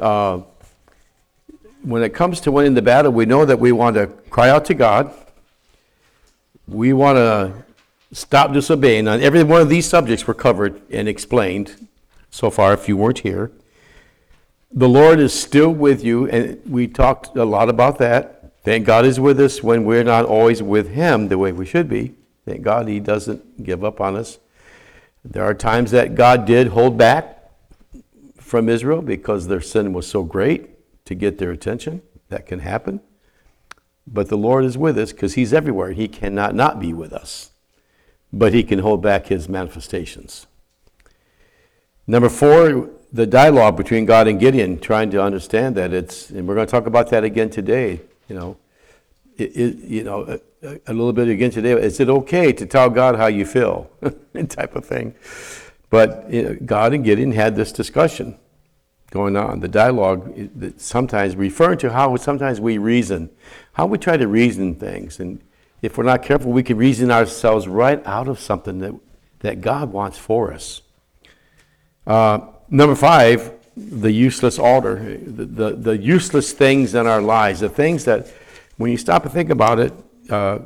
uh, when it comes to winning the battle, we know that we want to cry out to God. We want to stop disobeying. On every one of these subjects were covered and explained so far, if you weren't here. The Lord is still with you, and we talked a lot about that. Thank God is with us when we're not always with Him the way we should be. Thank God He doesn't give up on us. There are times that God did hold back from Israel because their sin was so great to get their attention. That can happen. But the Lord is with us because He's everywhere. He cannot not be with us, but He can hold back His manifestations. Number four, the dialogue between God and Gideon, trying to understand that it's, and we're going to talk about that again today. You know, it, it, you know, a, a, little bit again today. Is it okay to tell God how you feel, type of thing? But God and Gideon had this discussion going on. The dialogue that sometimes referring to how sometimes we reason, how we try to reason things, and if we're not careful, we can reason ourselves right out of something that that God wants for us. Uh, number five, the useless altar, the, the, the, useless things in our lives, the things that, when you stop and think about it, uh,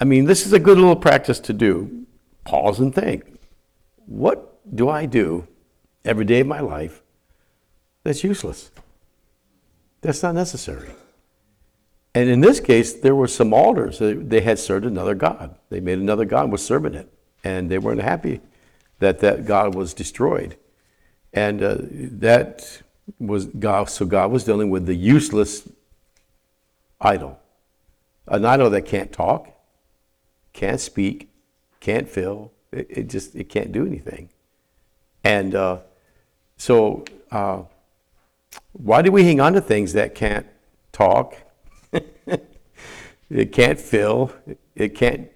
I mean, this is a good little practice to do. Pause and think. What do I do every day of my life that's useless? That's not necessary. And in this case, there were some altars. They had served another God. They made another God was serving it. And they weren't happy that that God was destroyed. And uh, that was God, so God was dealing with the useless idol. An idol that can't talk, can't speak, can't feel, it, it just, it can't do anything. And uh, so, uh, why do we hang on to things that can't talk? it can't feel, it can't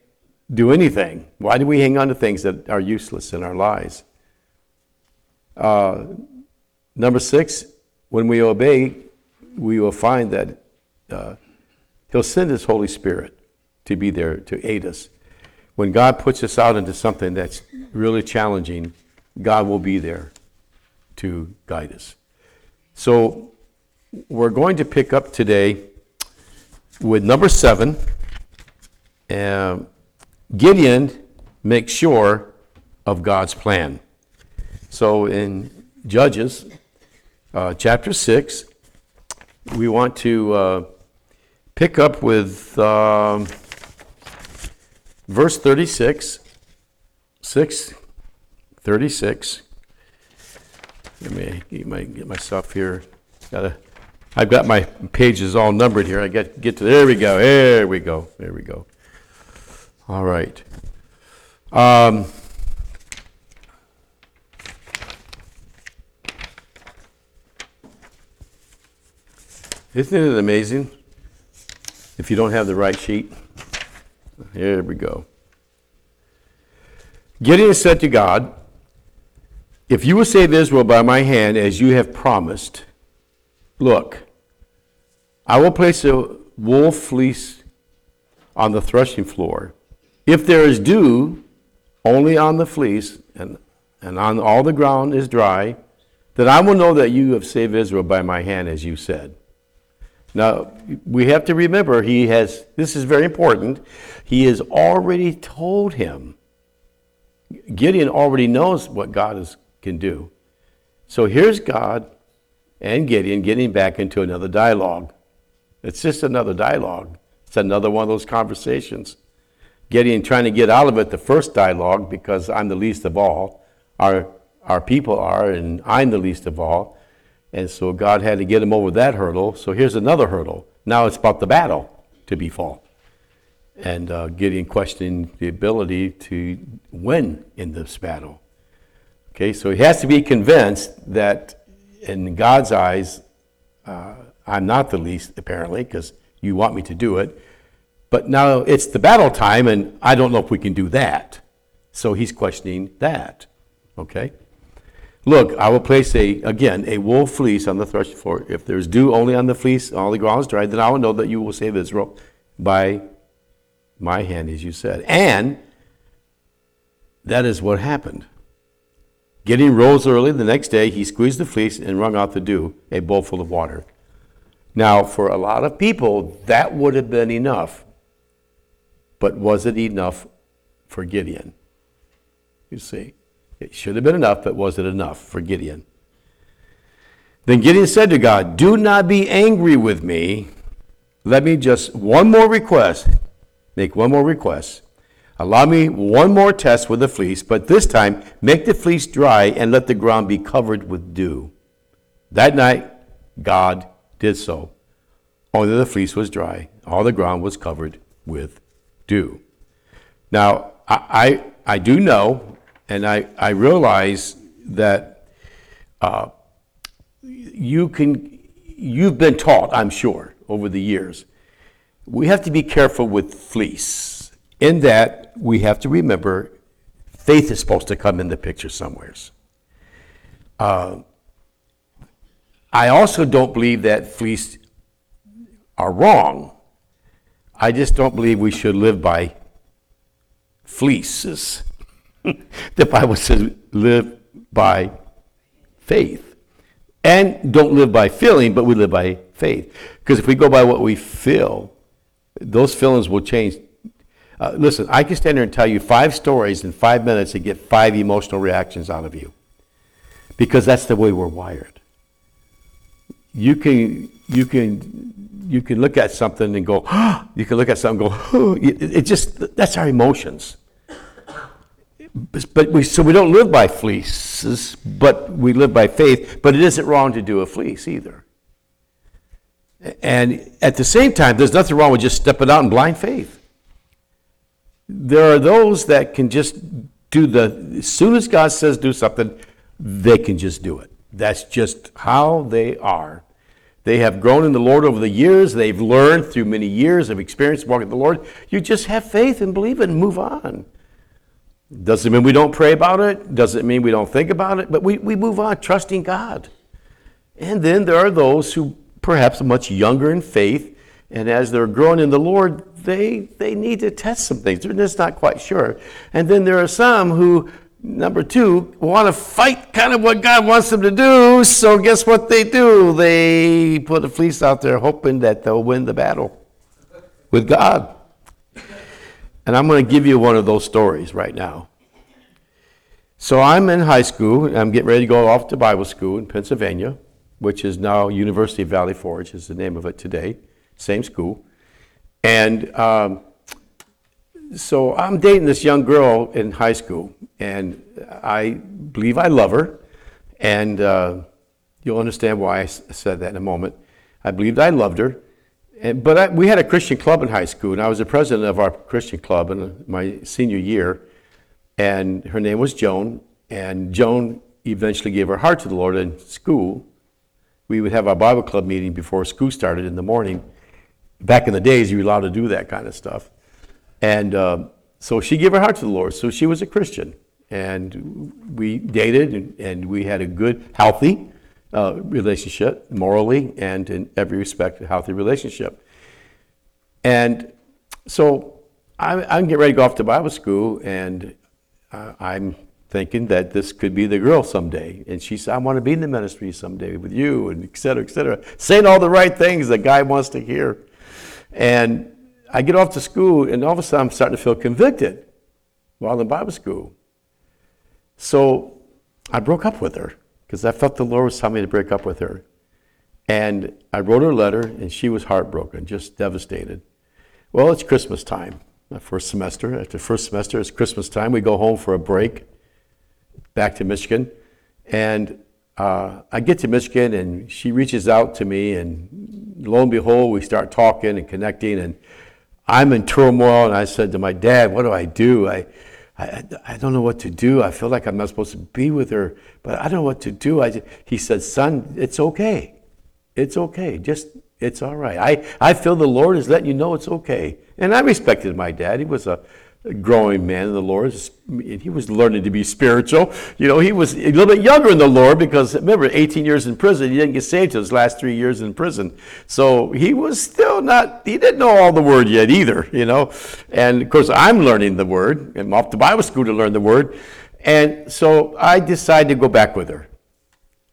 do anything? Why do we hang on to things that are useless in our lives? Uh, number six, when we obey, we will find that uh, He'll send His Holy Spirit to be there to aid us. When God puts us out into something that's really challenging, God will be there to guide us. So we're going to pick up today with number seven. Um, Gideon makes sure of God's plan. So in Judges uh, chapter 6, we want to uh, pick up with um, verse 36. 6 36. Let me get, my, get myself here. Gotta, I've got my pages all numbered here. I get get to there we go. There we go. There we go. All right. Um, isn't it amazing if you don't have the right sheet? Here we go. Gideon said to God, If you will save Israel by my hand, as you have promised, look, I will place a wool fleece on the threshing floor if there is dew only on the fleece and, and on all the ground is dry, then I will know that you have saved Israel by my hand, as you said. Now, we have to remember, he has, this is very important, he has already told him. Gideon already knows what God is, can do. So here's God and Gideon getting back into another dialogue. It's just another dialogue. It's another one of those conversations. Gideon trying to get out of it the first dialogue because I'm the least of all. Our, our people are, and I'm the least of all. And so God had to get him over that hurdle. So here's another hurdle. Now it's about the battle to be fought. And uh, Gideon questioning the ability to win in this battle. Okay, so he has to be convinced that in God's eyes, uh, I'm not the least, apparently, because you want me to do it. But now it's the battle time, and I don't know if we can do that. So he's questioning that. Okay? Look, I will place a, again, a wool fleece on the threshing floor. If there's dew only on the fleece, all the ground is dry, then I will know that you will save Israel by my hand, as you said. And that is what happened. Gideon rose early the next day. He squeezed the fleece and wrung out the dew, a bowl full of water. Now, for a lot of people, that would have been enough. But was it enough for Gideon? You see, it should have been enough, but was it enough for Gideon? Then Gideon said to God, Do not be angry with me. Let me just, one more request, make one more request. Allow me one more test with the fleece, but this time make the fleece dry and let the ground be covered with dew. That night, God did so. Only the fleece was dry, all the ground was covered with dew. Now, I, I, I do know, and I, I realize that uh, you can, you've been taught, I'm sure, over the years. We have to be careful with fleece, in that we have to remember faith is supposed to come in the picture somewheres. Uh, I also don't believe that fleece are wrong. I just don't believe we should live by fleeces. The Bible says live by faith. And don't live by feeling, but we live by faith. Because if we go by what we feel, those feelings will change. Uh, listen, I can stand here and tell you five stories in five minutes and get five emotional reactions out of you. Because that's the way we're wired. You can, you can, you can look at something and go, you can look at something and go, it, it just, that's our emotions. But we, so we don't live by fleeces, but we live by faith. But it isn't wrong to do a fleece either. And at the same time, there's nothing wrong with just stepping out in blind faith. There are those that can just do the, as soon as God says do something, they can just do it. That's just how they are. They have grown in the Lord over the years. They've learned through many years of experience walking with the Lord. You just have faith and believe it and move on. Doesn't mean we don't pray about it, doesn't mean we don't think about it, but we, we move on trusting God. And then there are those who perhaps are much younger in faith, and as they're growing in the Lord, they, they need to test some things. They're just not quite sure. And then there are some who, number two, want to fight kind of what God wants them to do. So guess what they do? They put a fleece out there hoping that they'll win the battle with God. And I'm going to give you one of those stories right now. So I'm in high school. and I'm getting ready to go off to Bible school in Pennsylvania, which is now University of Valley Forge, is the name of it today. Same school. And um, so I'm dating this young girl in high school, and I believe I love her. And uh, you'll understand why I said that in a moment. I believed I loved her. And, but I, we had a Christian club in high school, and I was the president of our Christian club in my senior year. And her name was Joan. And Joan eventually gave her heart to the Lord in school. We would have our Bible club meeting before school started in the morning. Back in the days, you were allowed to do that kind of stuff. And uh, so she gave her heart to the Lord. So she was a Christian. And we dated, and, and we had a good, healthy uh, relationship, morally and in every respect, a healthy relationship. And so I'm, I'm getting ready to go off to Bible school, and uh, I'm thinking that this could be the girl someday. And she said, I want to be in the ministry someday with you, and et cetera, et cetera. Saying all the right things that guy wants to hear. And I get off to school, and all of a sudden I'm starting to feel convicted while in Bible school. So I broke up with her because I felt the Lord was telling me to break up with her. And I wrote her a letter, and she was heartbroken, just devastated. Well, it's Christmas time, my first semester. After first semester, it's Christmas time. We go home for a break, back to Michigan. And uh, I get to Michigan, and she reaches out to me, and lo and behold, we start talking and connecting. And I'm in turmoil, and I said to my dad, What do I do? I, I, I don't know what to do. I feel like I'm not supposed to be with her, but I don't know what to do. I, he said, Son, it's okay. It's okay. Just, it's all right. I, I feel the Lord is letting you know it's okay. And I respected my dad. He was a, growing man in the Lord. He was learning to be spiritual. You know, he was a little bit younger in the Lord because remember, 18 years in prison, he didn't get saved till his last three years in prison. So he was still not, he didn't know all the word yet either, you know. And of course, I'm learning the word. I'm off to Bible school to learn the word. And so I decided to go back with her.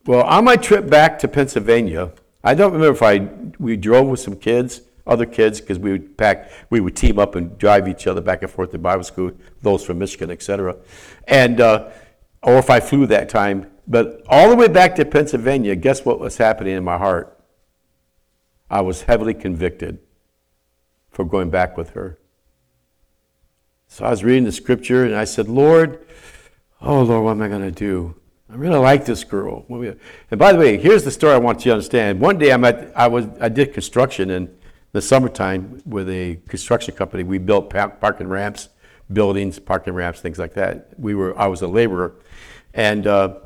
Well, on my trip back to Pennsylvania, I don't remember if I we drove with some kids, other kids, because we would pack, we would team up and drive each other back and forth to Bible school, those from Michigan, et cetera. And uh, or if I flew that time. But all the way back to Pennsylvania, guess what was happening in my heart? I was heavily convicted for going back with her. So I was reading the scripture and I said, Lord, oh Lord, what am I going to do? I really like this girl. And by the way, here's the story I want you to understand. One day I'm at, I, was, I did construction in the summertime with a construction company. We built parking ramps, buildings, parking ramps, things like that. We were, I was a laborer. And uh,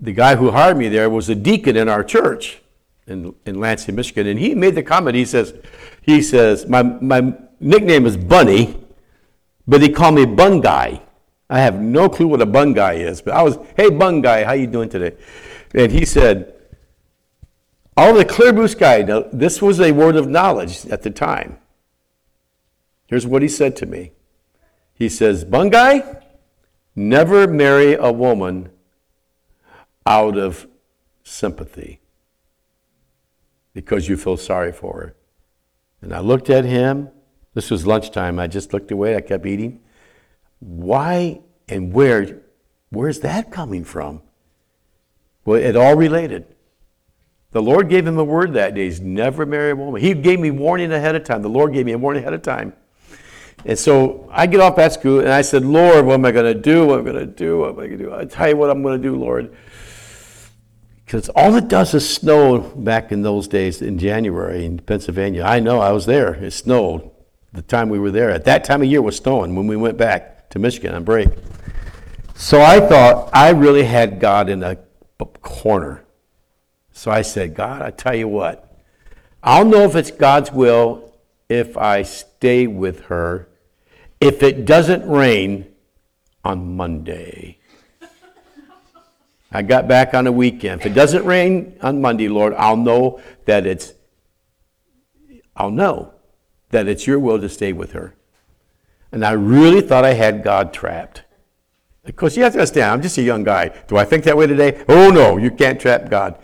the guy who hired me there was a deacon in our church in, in Lansing, Michigan. And he made the comment, he says, he says, my, my nickname is Bunny, but he called me Bun Guy. I have no clue what a bun guy is, but I was, hey, bun guy, how you doing today? And he said, all the clear blue sky, now, this was a word of knowledge at the time. Here's what he said to me. He says, bun guy, never marry a woman out of sympathy because you feel sorry for her. And I looked at him. This was lunchtime. I just looked away. I kept eating. Why and where? Where's that coming from? Well, it all related. The Lord gave him a word that day. He's never marry a woman. He gave me warning ahead of time. The Lord gave me a warning ahead of time. And so I get off that school and I said, Lord, what am I going to do? What am I going to do? What am I going to do? I tell you what I'm going to do, Lord. Because all it does is snow back in those days in January in Pennsylvania. I know, I was there. It snowed the time we were there. At that time of year, was snowing when we went back to Michigan on break. So I thought I really had God in a corner. So I said, God, I tell you what, I'll know if it's God's will if I stay with her if it doesn't rain on Monday. I got back on a weekend. If it doesn't rain on Monday, Lord, I'll know that it's I'll know that it's your will to stay with her. And I really thought I had God trapped. Of course, you have to understand, I'm just a young guy. Do I think that way today? Oh no, you can't trap God.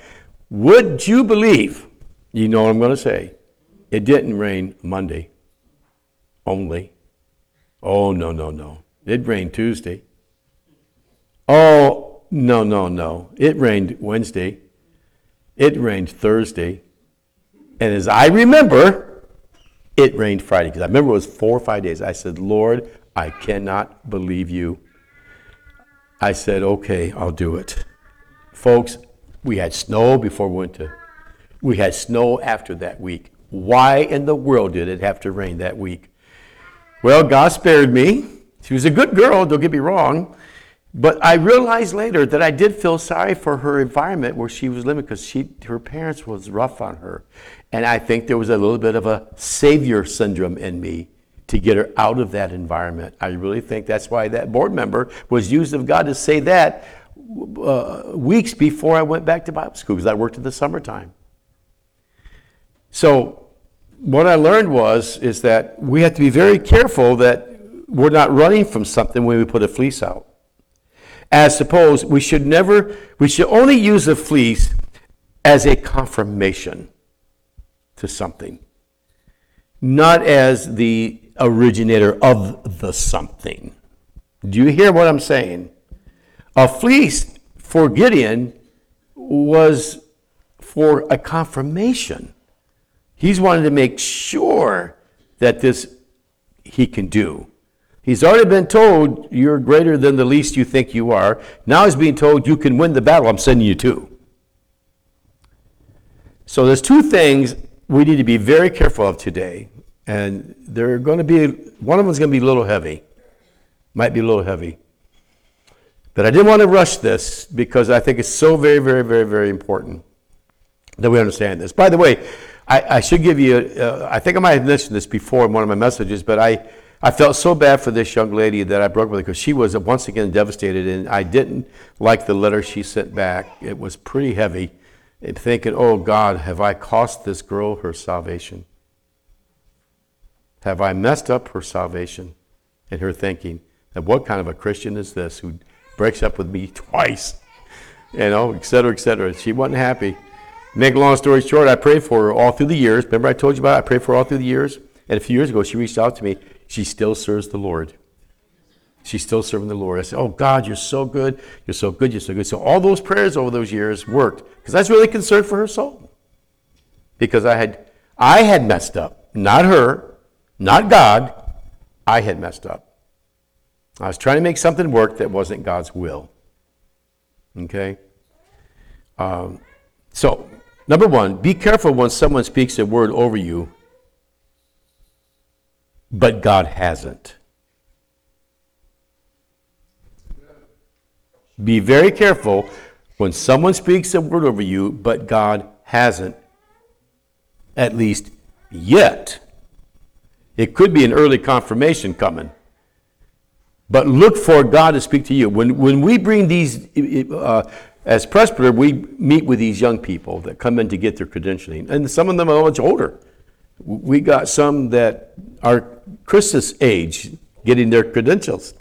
Would you believe, you know what I'm going to say, it didn't rain Monday only. Oh, no, no, no. It rained Tuesday. Oh, no, no, no. It rained Wednesday. It rained Thursday. And as I remember, it rained Friday. Because I remember it was four or five days. I said, Lord, I cannot believe you. I said, okay, I'll do it. Folks, we had snow before winter. we had snow after that week. Why in the world did it have to rain that week? Well, God spared me. She was a good girl, don't get me wrong. But I realized later that I did feel sorry for her environment where she was living because she, her parents was rough on her. And I think there was a little bit of a savior syndrome in me to get her out of that environment. I really think that's why that board member was used of God to say that uh, weeks before I went back to Bible school because I worked in the summertime. So what I learned was is that we have to be very careful that we're not running from something when we put a fleece out. As suppose we should never, we should only use a fleece as a confirmation to something, not as the originator of the something. Do you hear what I'm saying? A fleece for Gideon was for a confirmation. He's wanted to make sure that this he can do. He's already been told you're greater than the least you think you are. Now he's being told you can win the battle I'm sending you to. So there's two things we need to be very careful of today. And they're going to be, one of them's going to be a little heavy. Might be a little heavy. But I didn't want to rush this because I think it's so very, very, very, very important that we understand this. By the way, I, I should give you, uh, I think I might have mentioned this before in one of my messages, but I, I felt so bad for this young lady that I broke with her because she was once again devastated, and I didn't like the letter she sent back. It was pretty heavy, thinking, oh God, have I cost this girl her salvation? Have I messed up her salvation and her thinking? And what kind of a Christian is this who breaks up with me twice, you know, et cetera, et cetera. She wasn't happy. Make a long story short, I prayed for her all through the years. Remember I told you about it? I prayed for her all through the years. And a few years ago, she reached out to me. She still serves the Lord. She's still serving the Lord. I said, Oh, God, you're so good. You're so good. You're so good. So all those prayers over those years worked because I was really concerned for her soul. Because I had, I had messed up. Not her, not God. I had messed up. I was trying to make something work that wasn't God's will. Okay? Um, so, number one, be careful when someone speaks a word over you, but God hasn't. Be very careful when someone speaks a word over you, but God hasn't, at least yet. It could be an early confirmation coming. But look for God to speak to you. When, when we bring these, uh, as presbyter, we meet with these young people that come in to get their credentialing. And some of them are much older. We got some that are Chris's age getting their credentials.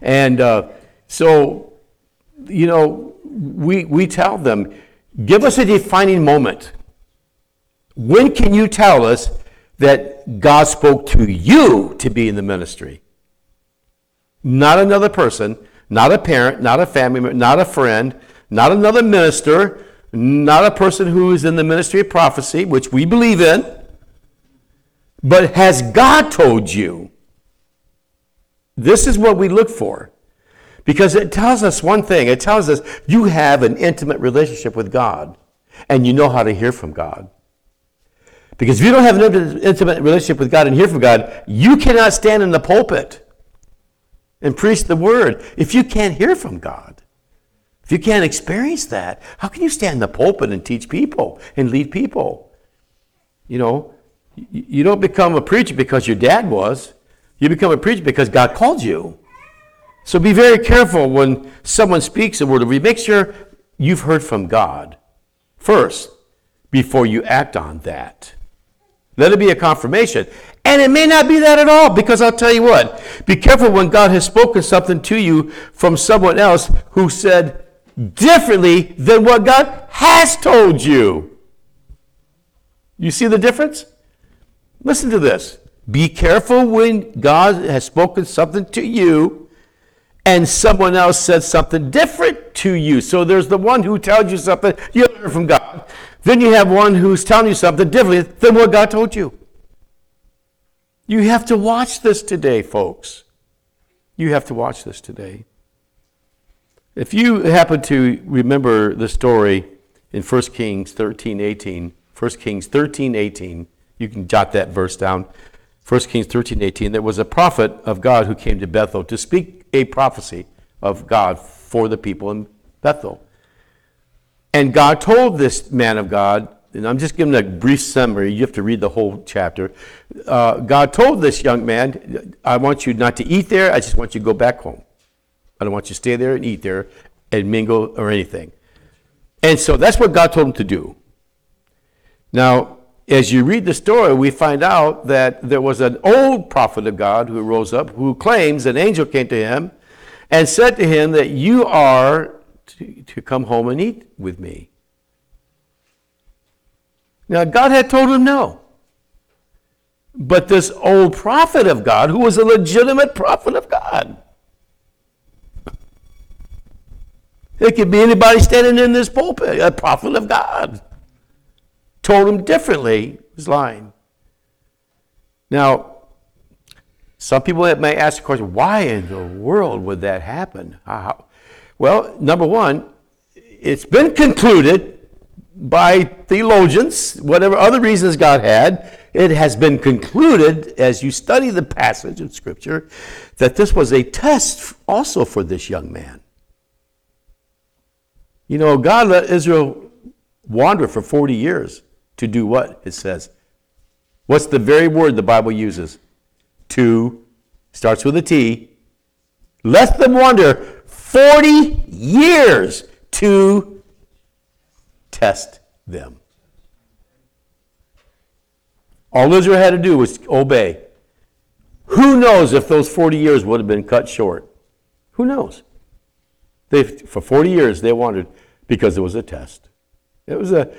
And uh, so you know, we, we tell them, give us a defining moment. When can you tell us that God spoke to you to be in the ministry? Not another person, not a parent, not a family member, not a friend, not another minister, not a person who is in the ministry of prophecy, which we believe in. But has God told you? This is what we look for. Because it tells us one thing it tells us you have an intimate relationship with God and you know how to hear from God. Because if you don't have an intimate relationship with God and hear from God, you cannot stand in the pulpit and preach the word if you can't hear from God. If you can't experience that, how can you stand in the pulpit and teach people and lead people? You know, you don't become a preacher because your dad was. You become a preacher because God called you. So be very careful when someone speaks a word of you. You've heard from God first before you act on that. Let it be a confirmation. And it may not be that at all, because I'll tell you what, be careful when God has spoken something to you from someone else who said differently than what God has told you. You see the difference? Listen to this. Be careful when God has spoken something to you and someone else said something different to you. So there's the one who tells you something you heard from God. Then you have one who's telling you something differently than what God told you. You have to watch this today, folks. You have to watch this today. If you happen to remember the story in 1 Kings 13, 18, 1 Kings 13, 18, you can jot that verse down. 1 Kings 13, 18, there was a prophet of God who came to Bethel to speak a prophecy of God for the people in Bethel. And God told this man of God, and I'm just giving a brief summary, you have to read the whole chapter. Uh, God told this young man, I want you not to eat there, I just want you to go back home. I don't want you to stay there and eat there and mingle or anything. And so that's what God told him to do. Now, as you read the story, we find out that there was an old prophet of God who rose up who claims an angel came to him and said to him that you are to, to come home and eat with me. Now, God had told him no. But this old prophet of God, who was a legitimate prophet of God, it could be anybody standing in this pulpit, a prophet of God told him differently, was lying. Now, some people may ask the question, why in the world would that happen? How? Well, number one, it's been concluded by theologians, whatever other reasons God had, it has been concluded as you study the passage of Scripture that this was a test also for this young man. You know, God let Israel wander for 40 years. To do what? It says. What's the very word the Bible uses? To, starts with a T. Let them wander 40 years to test them. All Israel had to do was obey. Who knows if those 40 years would have been cut short? Who knows? They, for 40 years, they wanted, because it was a test. It was a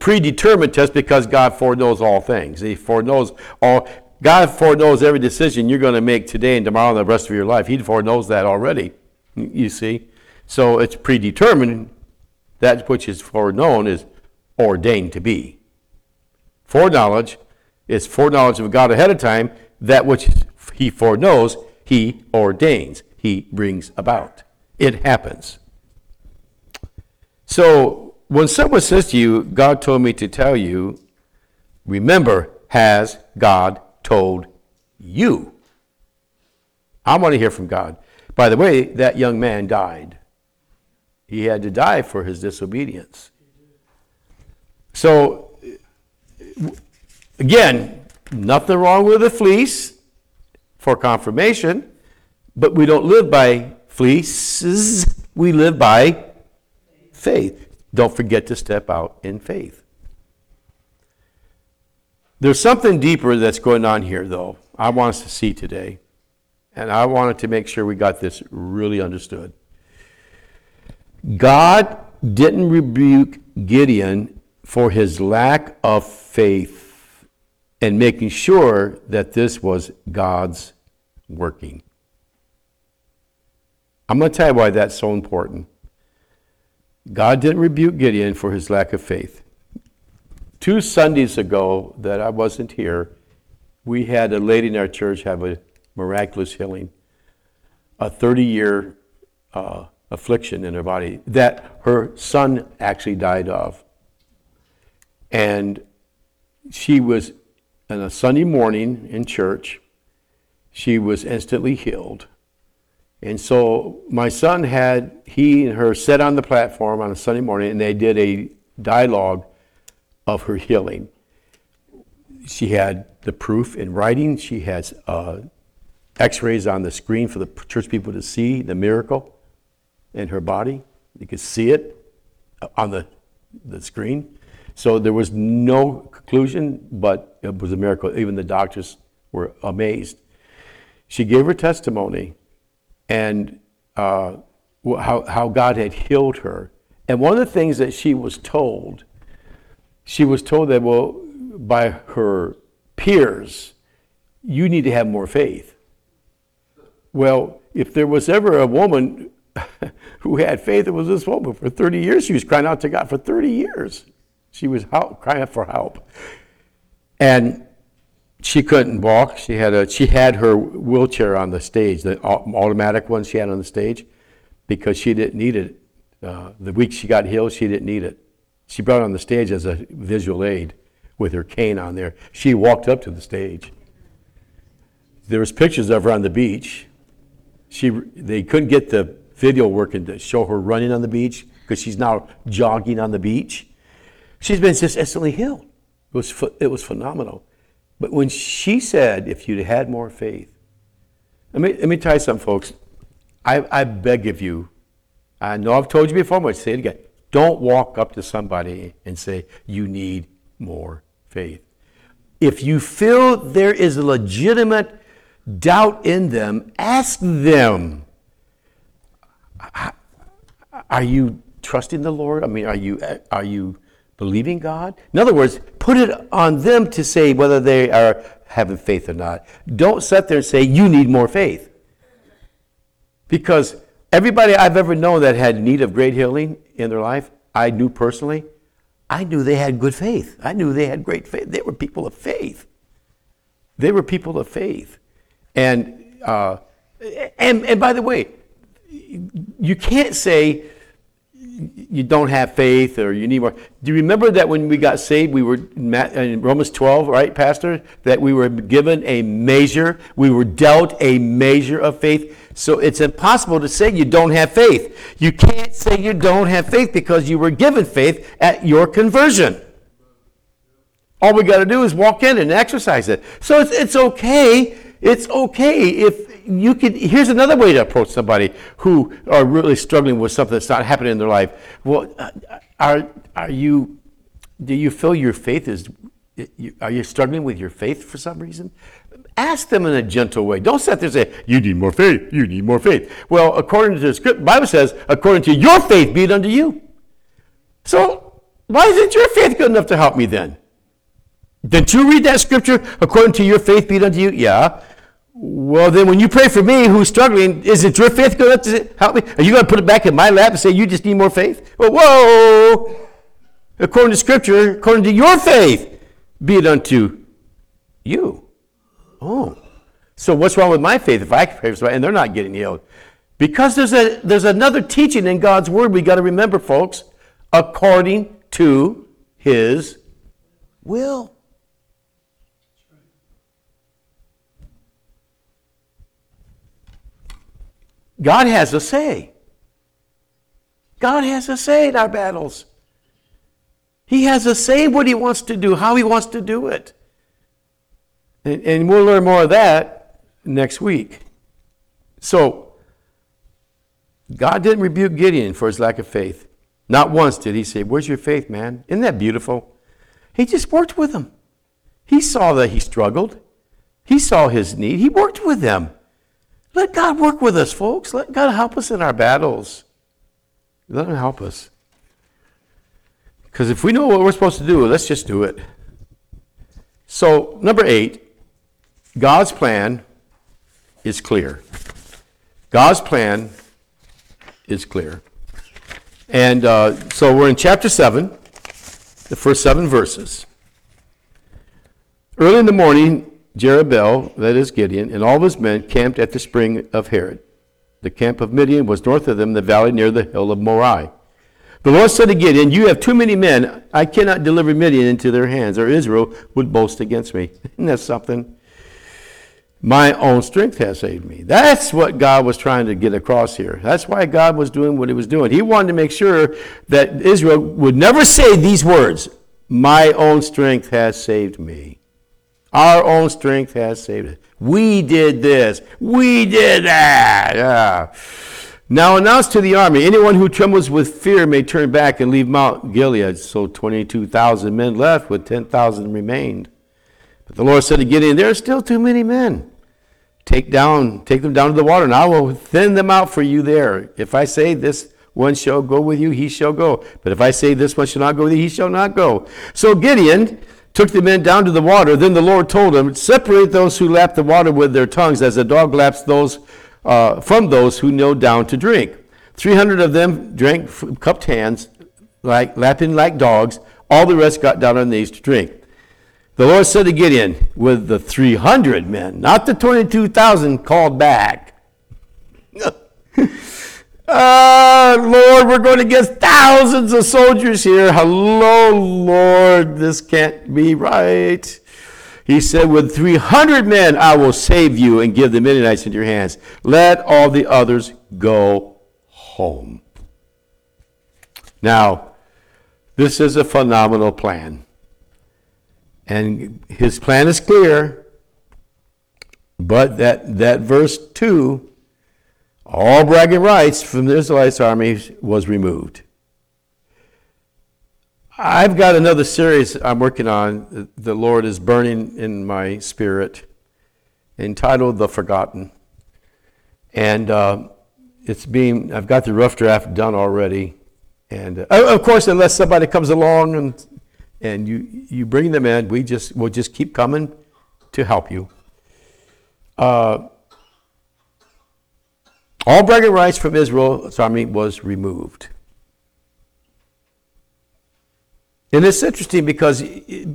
predetermined test because God foreknows all things. He foreknows all, God foreknows every decision you're going to make today and tomorrow and the rest of your life. He foreknows that already, you see. So it's predetermined. That which is foreknown is ordained to be. Foreknowledge is foreknowledge of God ahead of time. That which he foreknows, he ordains, he brings about. It happens. So when someone says to you, God told me to tell you, remember, has God told you? I want to hear from God. By the way, that young man died. He had to die for his disobedience. So, again, nothing wrong with a fleece for confirmation, but we don't live by fleeces, we live by faith. Don't forget to step out in faith. There's something deeper that's going on here, though, I want us to see today. And I wanted to make sure we got this really understood. God didn't rebuke Gideon for his lack of faith and making sure that this was God's working. I'm going to tell you why that's so important. God didn't rebuke Gideon for his lack of faith. Two Sundays ago that I wasn't here, we had a lady in our church have a miraculous healing, a 30 year uh, affliction in her body that her son actually died of. And she was, on a Sunday morning in church, she was instantly healed. And so my son had, he and her sat on the platform on a Sunday morning and they did a dialogue of her healing. She had the proof in writing, she has uh, x rays on the screen for the church people to see the miracle in her body. You could see it on the, the screen. So there was no conclusion, but it was a miracle. Even the doctors were amazed. She gave her testimony and uh, how, how God had healed her. And one of the things that she was told, she was told that, well, by her peers, you need to have more faith. Well, if there was ever a woman who had faith, it was this woman. For 30 years, she was crying out to God. For 30 years, she was help, crying out for help. And she couldn't walk. She had a she had her wheelchair on the stage, the automatic one she had on the stage, because she didn't need it. Uh, the week she got healed, she didn't need it. She brought it on the stage as a visual aid with her cane on there. She walked up to the stage. There was pictures of her on the beach. She they couldn't get the video working to show her running on the beach because she's now jogging on the beach. She's been just instantly healed. It was it was phenomenal. But when she said, if you'd had more faith, let me, let me tell you something, folks. I, I beg of you, I know I've told you before, but say it again. Don't walk up to somebody and say, you need more faith. If you feel there is a legitimate doubt in them, ask them. Are you trusting the Lord? I mean, are you, are you believing God? In other words, put it on them to say whether they are having faith or not. Don't sit there and say, you need more faith. Because everybody I've ever known that had need of great healing in their life, I knew personally, I knew they had good faith. I knew they had great faith. They were people of faith. They were people of faith. And, uh, and, and by the way, you can't say, you don't have faith or you need more. Do you remember that when we got saved, we were in Romans 12, right, Pastor? That we were given a measure, we were dealt a measure of faith. So it's impossible to say you don't have faith. You can't say you don't have faith because you were given faith at your conversion. All we got to do is walk in and exercise it. So it's, it's okay. It's okay if you could here's another way to approach somebody who are really struggling with something that's not happening in their life well uh, are are you do you feel your faith is are you struggling with your faith for some reason Ask them in a gentle way. Don't sit there and say, You need more faith. You need more faith. Well, according to the script, Bible says, according to your faith be it unto you. So why isn't your faith good enough to help me then? Didn't you read that scripture? According to your faith be it unto you? Yeah. Well, then when you pray for me who's struggling, is it your faith enough to help me? Are you going to put it back in my lap and say, You just need more faith? Well, whoa! According to scripture, according to your faith, be it unto you. Oh. So what's wrong with my faith if I pray for somebody and they're not getting healed? Because there's a there's another teaching in God's word we got to remember, folks. According to his will. God has a say. God has a say in our battles. He has a say what he wants to do, how he wants to do it. And, and we'll learn more of that next week. So, God didn't rebuke Gideon for his lack of faith. Not once did he say, Where's your faith, man? Isn't that beautiful? He just worked with him. He saw that he struggled, he saw his need, he worked with them. Let God work with us, folks. Let God help us in our battles. Let Him help us. Because if we know what we're supposed to do, let's just do it. So, number eight, God's plan is clear. God's plan is clear. And uh, so we're in chapter 7, the first seven verses. Early in the morning, Jerubbaal, that is Gideon, and all his men camped at the spring of Harod. The camp of Midian was north of them, the valley near the hill of Moreh. The Lord said to Gideon, You have too many men. I cannot deliver Midian into their hands, or Israel would boast against me. Isn't that something? My own strength has saved me. That's what God was trying to get across here. That's why God was doing what he was doing. He wanted to make sure that Israel would never say these words My own strength has saved me. Our own strength has saved us. We did this. We did that. Yeah. Now announce to the army anyone who trembles with fear may turn back and leave Mount Gilead. So 22,000 men left, with 10,000 remained. But the Lord said to Gideon, There are still too many men. Take down, take them down to the water, and I will thin them out for you there. If I say this one shall go with you, he shall go. But if I say this one shall not go with you, he shall not go. So Gideon took the men down to the water. Then the Lord told him, Separate those who lap the water with their tongues, as a dog laps those uh, from those who kneel down to drink. Three hundred of them drank cupped hands, like lapping like dogs. All the rest got down on knees to drink. The Lord said to Gideon, with the 300 men, not the 22,000 called back. Uh, Lord, we're going to get thousands of soldiers here. Hello, Lord, this can't be right. He said, With 300 men I will save you and give the Midianites into your hands. Let all the others go home. Now, this is a phenomenal plan. And his plan is clear, but that, that verse 2 all bragging rights from the Israelites army was removed. I've got another series I'm working on. The Lord is burning in my spirit, entitled "The Forgotten," and uh, it's being. I've got the rough draft done already, and uh, of course, unless somebody comes along and and you you bring them in, we just we'll just keep coming to help you. Uh, all bragging rights from Israel's army was removed. And it's interesting because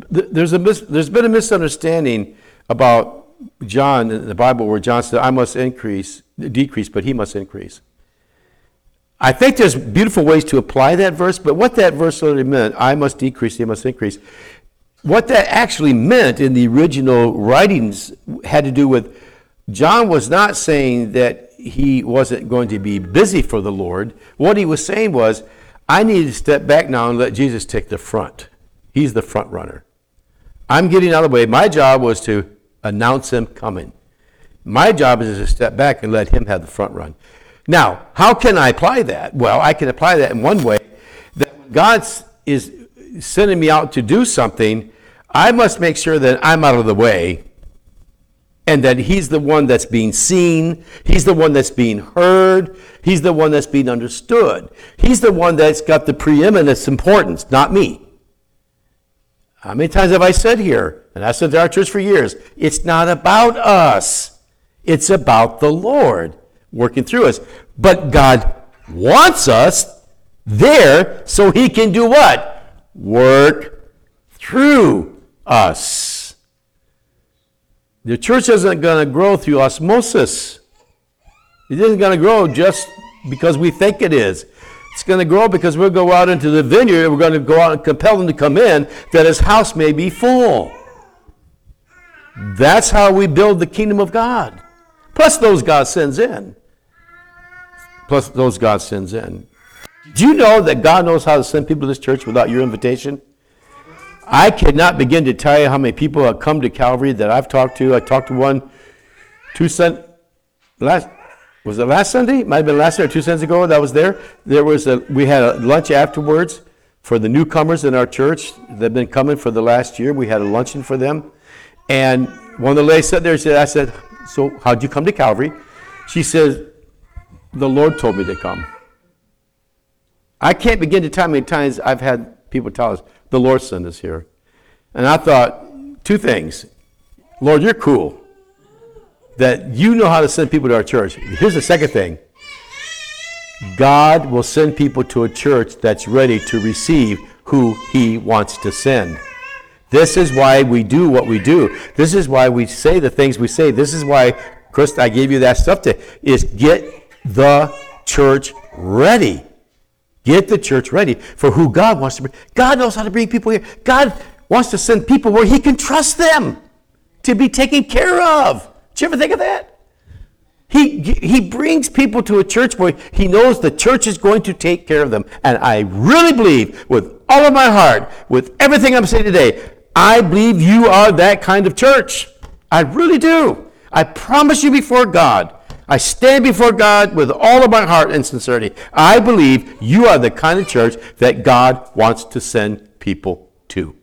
there's, a mis- there's been a misunderstanding about John in the Bible where John said, I must increase, decrease, but he must increase. I think there's beautiful ways to apply that verse, but what that verse really meant, I must decrease, he must increase, what that actually meant in the original writings had to do with John was not saying that he wasn't going to be busy for the Lord. What he was saying was, I need to step back now and let Jesus take the front. He's the front runner. I'm getting out of the way. My job was to announce him coming. My job is to step back and let him have the front run. Now, how can I apply that? Well, I can apply that in one way that when God is sending me out to do something, I must make sure that I'm out of the way and that He's the one that's being seen, He's the one that's being heard, He's the one that's being understood. He's the one that's got the preeminence importance, not me. How many times have I said here, and I've said to our church for years, it's not about us, it's about the Lord working through us. But God wants us there so He can do what? Work through us. The church isn't going to grow through osmosis. It isn't going to grow just because we think it is. It's going to grow because we'll go out into the vineyard and we're going to go out and compel them to come in that his house may be full. That's how we build the kingdom of God. Plus those God sends in. Plus those God sends in. Do you know that God knows how to send people to this church without your invitation? I cannot begin to tell you how many people have come to Calvary that I've talked to. I talked to one two Sun last was it last Sunday? Might have been last Sunday or two Sundays ago that was there. There was a we had a lunch afterwards for the newcomers in our church. They've been coming for the last year. We had a luncheon for them. And one of the ladies sat there and said, I said, So how'd you come to Calvary? She says, The Lord told me to come. I can't begin to tell you how many times I've had people tell us, the Lord sent us here. And I thought, two things. Lord, you're cool that you know how to send people to our church. Here's the second thing God will send people to a church that's ready to receive who He wants to send. This is why we do what we do. This is why we say the things we say. This is why, Chris, I gave you that stuff to, is get the church ready. Get the church ready for who God wants to bring. God knows how to bring people here. God wants to send people where He can trust them to be taken care of. Did you ever think of that? He, he brings people to a church where he knows the church is going to take care of them. And I really believe, with all of my heart, with everything I'm saying today, I believe you are that kind of church. I really do. I promise you before God. I stand before God with all of my heart and sincerity. I believe you are the kind of church that God wants to send people to.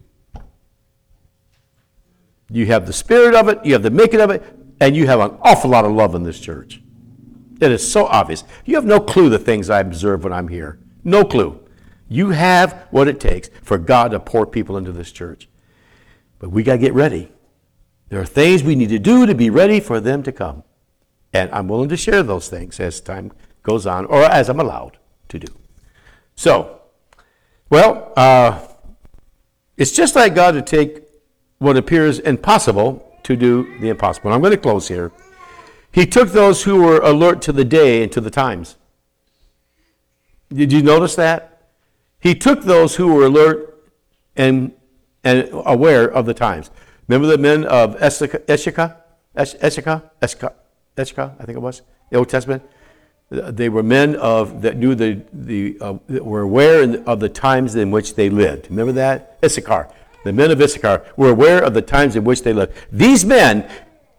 You have the spirit of it, you have the making of it, and you have an awful lot of love in this church. It is so obvious. You have no clue the things I observe when I'm here. No clue. You have what it takes for God to pour people into this church. But we got to get ready. There are things we need to do to be ready for them to come. And I'm willing to share those things as time goes on, or as I'm allowed to do. So, well, uh, it's just like God to take what appears impossible to do the impossible. And I'm going to close here. He took those who were alert to the day and to the times. Did you notice that? He took those who were alert and, and aware of the times. Remember the men of Eshika, Eshika, Eshika, Eshika, I think it was, the Old Testament? They were men of that knew the, the uh, were aware of the times in which they lived. Remember that? Issachar the men of Issachar, were aware of the times in which they lived. These men,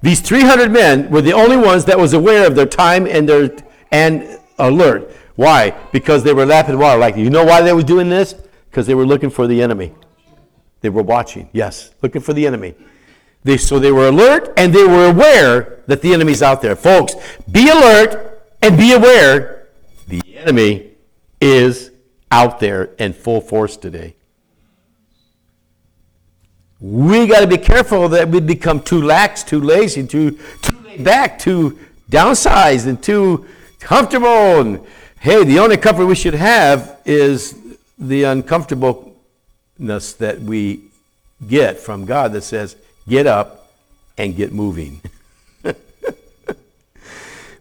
these 300 men, were the only ones that was aware of their time and their and alert. Why? Because they were lapping water. Like, you know why they were doing this? Because they were looking for the enemy. They were watching. Yes, looking for the enemy. They, so they were alert and they were aware that the enemy's out there. Folks, be alert and be aware the enemy is out there in full force today we got to be careful that we become too lax, too lazy, too, too laid back, too downsized, and too comfortable. And hey, the only comfort we should have is the uncomfortableness that we get from God that says, get up and get moving.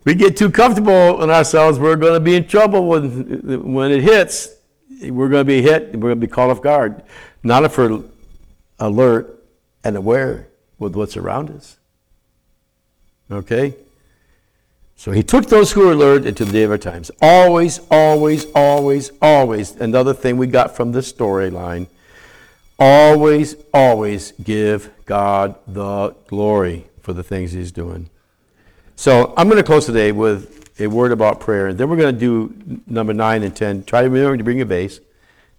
we get too comfortable in ourselves, we're going to be in trouble when, when it hits. We're going to be hit, we're going to be caught off guard. Not if we're alert and aware with what's around us. Okay? So he took those who were alert into the day of our times. Always, always, always, always. Another thing we got from this storyline always, always give God the glory for the things he's doing. So I'm going to close today with a word about prayer, and then we're going to do number nine and ten. Try to remember to bring a vase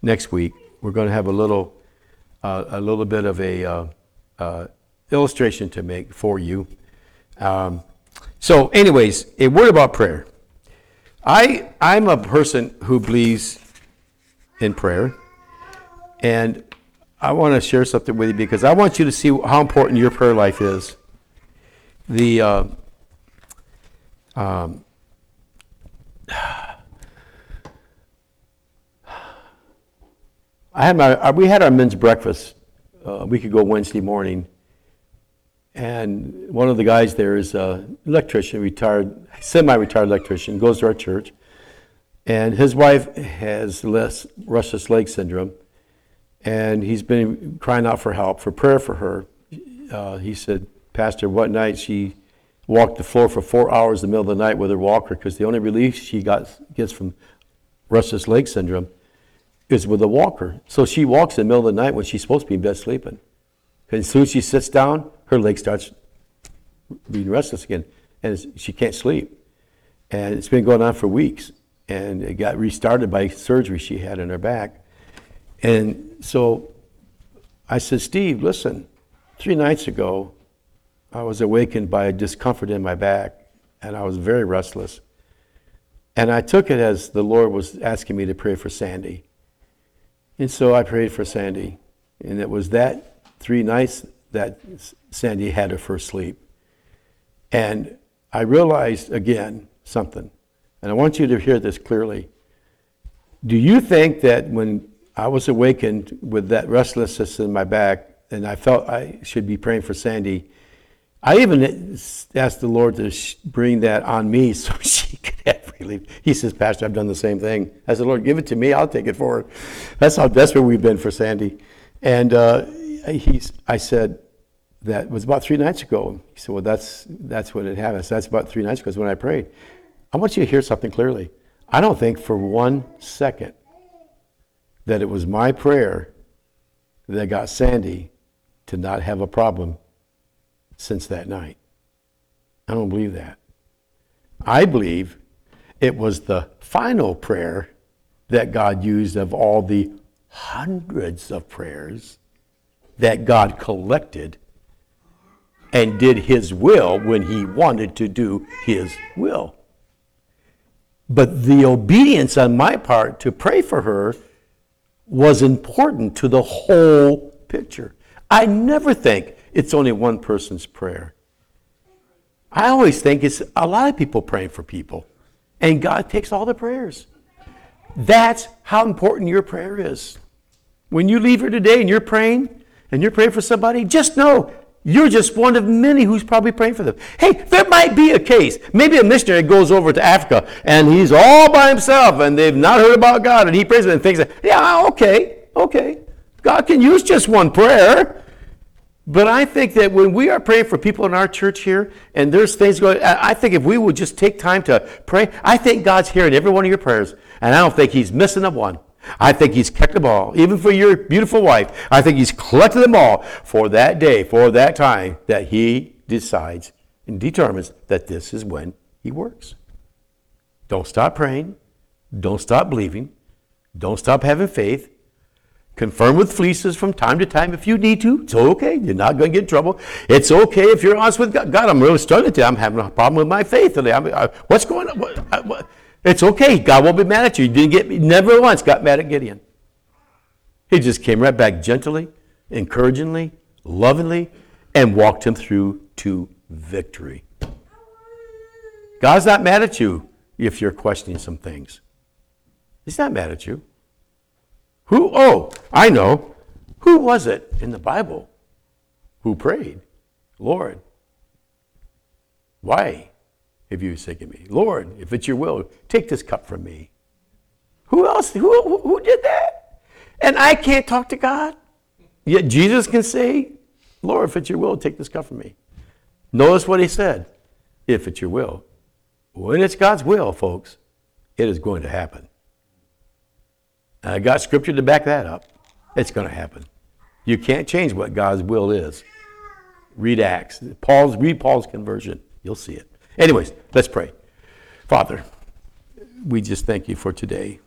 next week. We're going to have a little uh, a little bit of a uh, uh, illustration to make for you. Um, so, anyways, a word about prayer. I I'm a person who believes in prayer, and I want to share something with you because I want you to see how important your prayer life is. The uh, um, I had my uh, we had our men's breakfast uh, a week ago Wednesday morning, and one of the guys there is an electrician, retired, semi-retired electrician, goes to our church, and his wife has less restless leg syndrome, and he's been crying out for help, for prayer for her. Uh, he said, Pastor, what night she walked the floor for four hours in the middle of the night with her walker because the only relief she got gets from restless leg syndrome is with a walker. So she walks in the middle of the night when she's supposed to be in bed sleeping. Because as soon as she sits down, her leg starts being restless again, and she can't sleep. And it's been going on for weeks, and it got restarted by surgery she had in her back. And so I said, Steve, listen, three nights ago, I was awakened by a discomfort in my back, and I was very restless. And I took it as the Lord was asking me to pray for Sandy. And so I prayed for Sandy. And it was that three nights that Sandy had her first sleep. And I realized again something. And I want you to hear this clearly. Do you think that when I was awakened with that restlessness in my back and I felt I should be praying for Sandy, I even asked the Lord to bring that on me so she could have relief. He says, Pastor, I've done the same thing. I said, Lord, give it to me. I'll take it forward. That's how desperate we've been for Sandy. And uh, he's, I said, that was about three nights ago. He said, well, that's, that's what it happened. So that's about three nights ago is when I prayed. I want you to hear something clearly. I don't think for one second that it was my prayer that got Sandy to not have a problem since that night. I don't believe that. I believe it was the final prayer that God used of all the hundreds of prayers that God collected and did his will when he wanted to do his will. But the obedience on my part to pray for her was important to the whole picture. I never think it's only one person's prayer. I always think it's a lot of people praying for people, and God takes all the prayers. That's how important your prayer is. When you leave here today and you're praying, and you're praying for somebody, just know you're just one of many who's probably praying for them. Hey, there might be a case. Maybe a missionary goes over to Africa and he's all by himself and they've not heard about God and he prays and thinks, yeah, okay, okay. God can use just one prayer. But I think that when we are praying for people in our church here, and there's things going, I think if we would just take time to pray, I think God's hearing every one of your prayers, and I don't think He's missing a one. I think He's kept them all, even for your beautiful wife. I think He's collected them all for that day, for that time that He decides and determines that this is when He works. Don't stop praying. Don't stop believing. Don't stop having faith. Confirm with fleeces from time to time if you need to. It's okay. You're not going to get in trouble. It's okay if you're honest with God. God, I'm really struggling today. I'm having a problem with my faith today. I'm, I, what's going on? What, I, what? It's okay. God won't be mad at you. He didn't get never once got mad at Gideon. He just came right back gently, encouragingly, lovingly, and walked him through to victory. God's not mad at you if you're questioning some things. He's not mad at you. Who, oh, I know. Who was it in the Bible who prayed, Lord, why have you forsaken me? Lord, if it's your will, take this cup from me. Who else? Who, who did that? And I can't talk to God. Yet Jesus can say, Lord, if it's your will, take this cup from me. Notice what he said. If it's your will. When it's God's will, folks, it is going to happen. I got scripture to back that up. It's going to happen. You can't change what God's will is. Read Acts. Paul's read Paul's conversion. You'll see it. Anyways, let's pray. Father, we just thank you for today.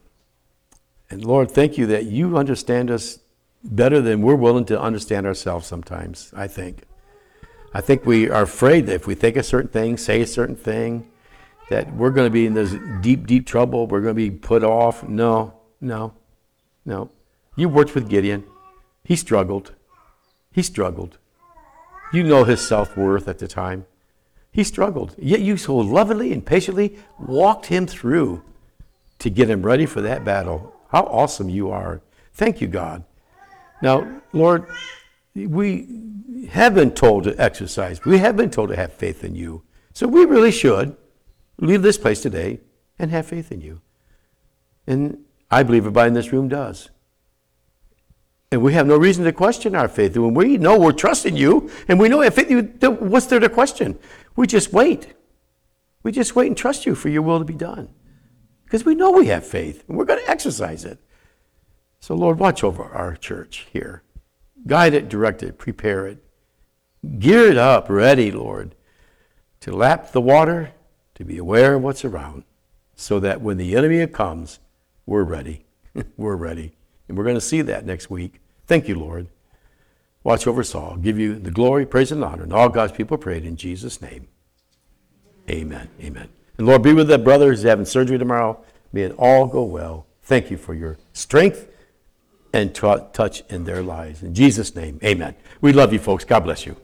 And Lord, thank you that you understand us better than we're willing to understand ourselves sometimes, I think. I think we are afraid that if we think a certain thing, say a certain thing, that we're going to be in this deep, deep trouble. We're going to be put off. No, no, no. You worked with Gideon. He struggled. He struggled. You know his self worth at the time. He struggled. Yet you so lovingly and patiently walked him through to get him ready for that battle. How awesome you are. Thank you, God. Now, Lord, we have been told to exercise, we have been told to have faith in you. So we really should leave this place today and have faith in you. And I believe everybody in this room does. And we have no reason to question our faith. When we know we're trusting you and we know if it, what's there to question? We just wait. We just wait and trust you for your will to be done. Because we know we have faith and we're going to exercise it. So, Lord, watch over our church here. Guide it, direct it, prepare it. Gear it up, ready, Lord, to lap the water, to be aware of what's around, so that when the enemy comes, we're ready. we're ready. And we're going to see that next week. Thank you, Lord. Watch over Saul. Give you the glory, praise, and honor. And all God's people prayed in Jesus' name. Amen. Amen. And Lord, be with that brother who's having surgery tomorrow. May it all go well. Thank you for your strength and touch in their lives. In Jesus' name, amen. We love you, folks. God bless you.